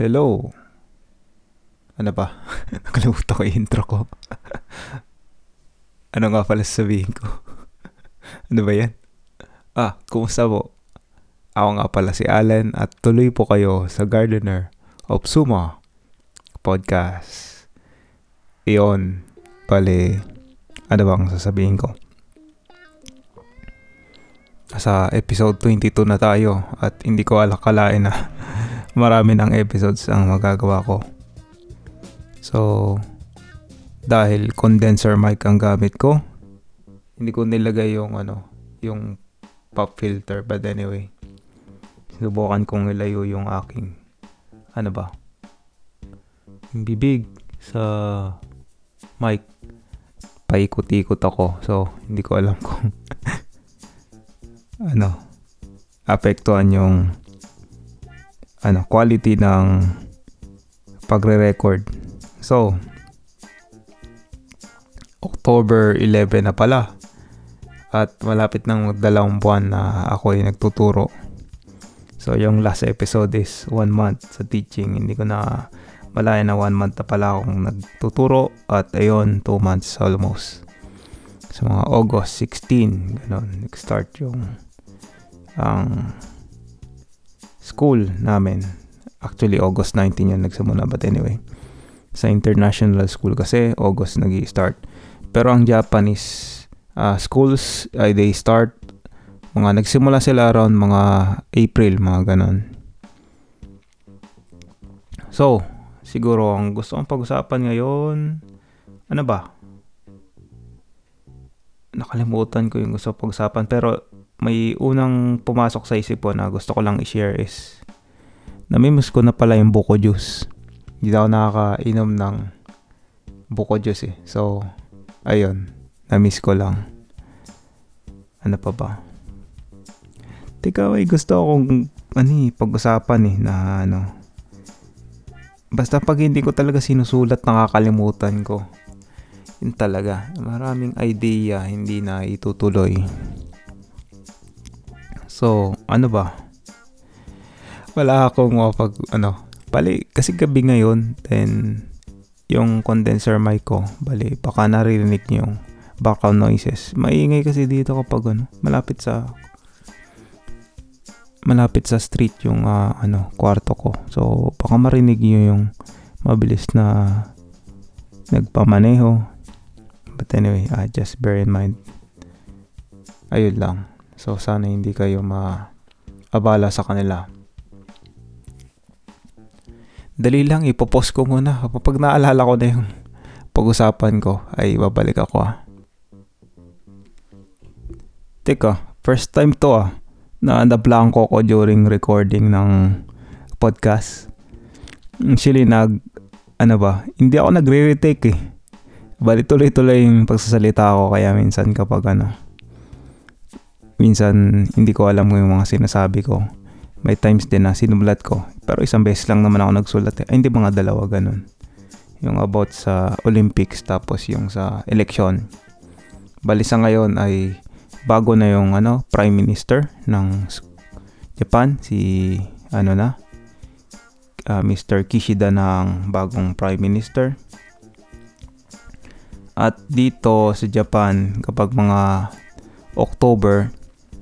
Hello. Ano ba? Nakalimutan ko intro ko. ano nga pala sabihin ko? ano ba yan? Ah, kumusta po? Ako nga pala si Alan at tuloy po kayo sa Gardener of Suma podcast. Iyon, pali, ano bang sasabihin ko? Sa episode 22 na tayo at hindi ko alakalain na marami ng episodes ang magagawa ko. So, dahil condenser mic ang gamit ko, hindi ko nilagay yung ano, yung pop filter. But anyway, subukan kong ilayo yung aking, ano ba, yung bibig sa mic. Paikot-ikot ako. So, hindi ko alam kung ano, apektuhan yung ano, quality ng pagre-record. So, October 11 na pala. At malapit ng dalawang buwan na ako ay nagtuturo. So, yung last episode is one month sa teaching. Hindi ko na malaya na one month na pala akong nagtuturo. At ayun, two months almost. Sa mga August 16, ganun, nag-start yung ang school namin. Actually, August 19 yan nagsimula. But anyway, sa international school kasi, August nag start Pero ang Japanese uh, schools, ay they start mga nagsimula sila around mga April, mga ganon. So, siguro ang gusto kong pag-usapan ngayon, ano ba? Nakalimutan ko yung gusto pag-usapan pero may unang pumasok sa isip ko na gusto ko lang i-share is namimiss ko na pala yung buko juice. Hindi ako nakakainom ng buko juice eh. So, ayun. Namiss ko lang. Ano pa ba? Teka, ay gusto akong ano eh, pag-usapan eh na ano. Basta pag hindi ko talaga sinusulat, nakakalimutan ko. Yun talaga. Maraming idea, hindi na itutuloy. So, ano ba? Wala akong mapag, ano, bali, kasi gabi ngayon, then, yung condenser mic ko, bali, baka naririnig niyo yung background noises. Maingay kasi dito kapag ano, malapit sa malapit sa street yung uh, ano kwarto ko. So baka marinig niyo yung mabilis na nagpamaneho. But anyway, uh, just bear in mind. Ayun lang. So sana hindi kayo ma-abala sa kanila. Dali lang, ipopost ko muna. Kapag naalala ko na yung pag-usapan ko, ay babalik ako ah. Teka, first time to ah, na nablangko ko during recording ng podcast. Actually, nag, ano ba, hindi ako nagre-retake eh. Bali tuloy-tuloy yung pagsasalita ko kaya minsan kapag ano, minsan hindi ko alam yung mga sinasabi ko. May times din na sinulat ko. Pero isang beses lang naman ako nagsulat eh. Ay, hindi mga dalawa ganun. Yung about sa Olympics tapos yung sa election. Bali sa ngayon ay bago na yung ano, Prime Minister ng Japan, si ano na, uh, ah, Mr. Kishida ng bagong Prime Minister. At dito sa Japan, kapag mga October,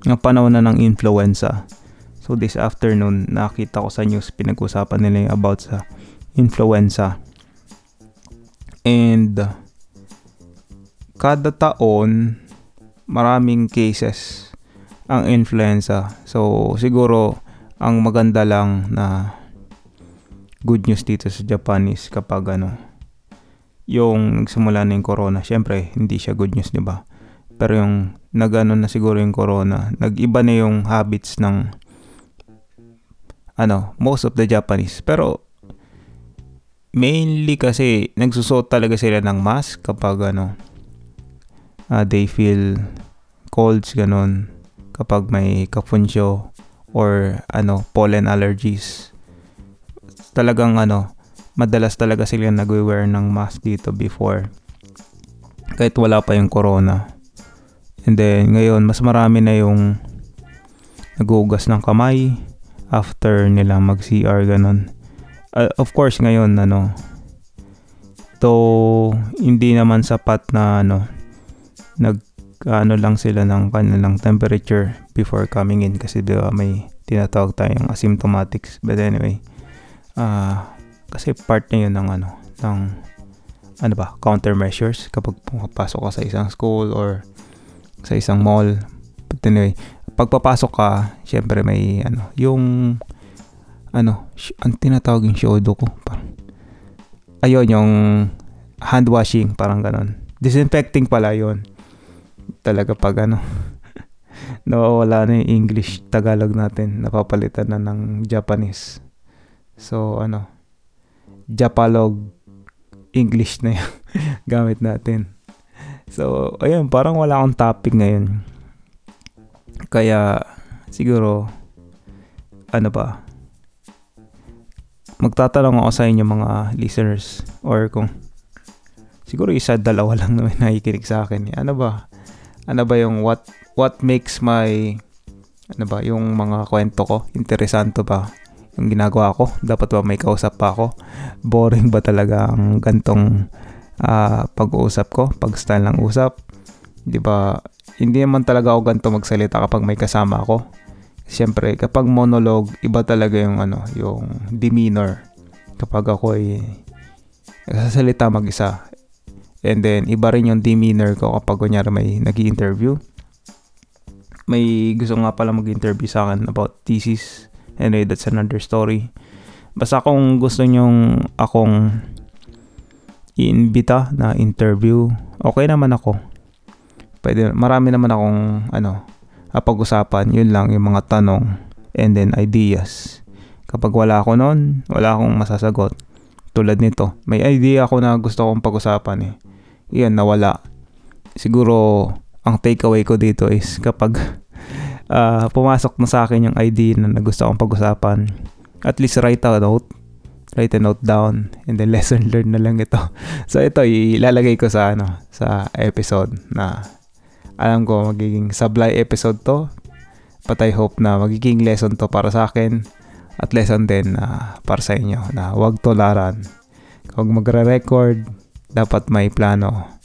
ng panahon na ng influenza. So this afternoon, nakita ko sa news, pinag-usapan nila yung about sa influenza. And kada taon, maraming cases ang influenza. So, siguro, ang maganda lang na good news dito sa Japan is kapag ano, yung nagsimula na yung corona, syempre, hindi siya good news, di ba? Pero yung nagano na siguro yung corona, nag-iba na yung habits ng ano, most of the Japanese. Pero mainly kasi nagsusot talaga sila ng mask kapag ano, uh, they feel colds ganun. Kapag may kapunsyo or ano pollen allergies. Talagang ano madalas talaga sila nagwe-wear ng mask dito before. Kahit wala pa yung corona. And then ngayon mas marami na yung nagugas ng kamay after nila mag CR ganun. Uh, of course ngayon ano to hindi naman sapat na ano nag ano lang sila ng kanilang temperature before coming in kasi di ba may tinatawag tayong asymptomatics. But anyway uh, kasi part na yun ng ano ng ano ba countermeasures kapag pumapasok ka sa isang school or sa isang mall. But anyway pagpapasok ka syempre may ano yung ano ang tinatawag yung shodo ko parang ayun yung hand washing parang ganon disinfecting pala yon talaga pag ano nawawala na yung English Tagalog natin napapalitan na ng Japanese. So ano Japalog English na yung gamit natin. So ayun parang wala akong topic ngayon kaya siguro ano ba magtatanong ako sa inyo mga listeners or kung siguro isa dalawa lang naman nakikinig sa akin. Ano ba? Ano ba yung what what makes my ano ba yung mga kwento ko interesante ba yung ginagawa ko dapat ba may kausap pa ako boring ba talaga ang gantong uh, pag-uusap ko pag style ng usap di ba hindi naman talaga ako ganto magsalita kapag may kasama ako Siyempre, kapag monologue, iba talaga yung ano, yung demeanor. Kapag ako ay nagsasalita mag-isa. And then, iba rin yung demeanor ko kapag kunyari may nag interview May gusto nga pala mag-interview sa akin about thesis. Anyway, that's another story. Basta kung gusto nyong akong iimbita na interview, okay naman ako. Pwede, marami naman akong ano, uh, pag-usapan, yun lang yung mga tanong and then ideas. Kapag wala ako noon, wala akong masasagot. Tulad nito, may idea ako na gusto kong pag-usapan eh. Iyan, nawala. Siguro, ang takeaway ko dito is kapag uh, pumasok na sa akin yung idea na gusto kong pag-usapan, at least write a note. Write a note down and then lesson learned na lang ito. So ito ilalagay ko sa ano sa episode na alam ko magiging sablay episode to. But I hope na magiging lesson to para sa akin at lesson din uh, para sa inyo na huwag tolaran. Kung magre-record, dapat may plano.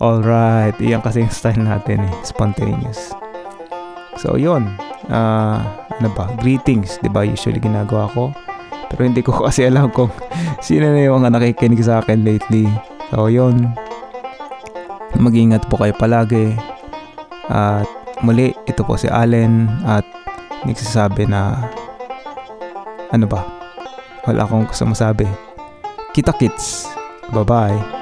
Alright, iyan kasi yung style natin eh, spontaneous. So, yun. Uh, ano ba? Greetings, di ba? Usually ginagawa ko. Pero hindi ko kasi alam kung sino na yung nakikinig sa akin lately. So, yun. Mag-ingat po kayo palagi. At muli, ito po si Allen at nagsasabi na ano ba? Wala akong gusto masabi. Kita kits. Bye-bye.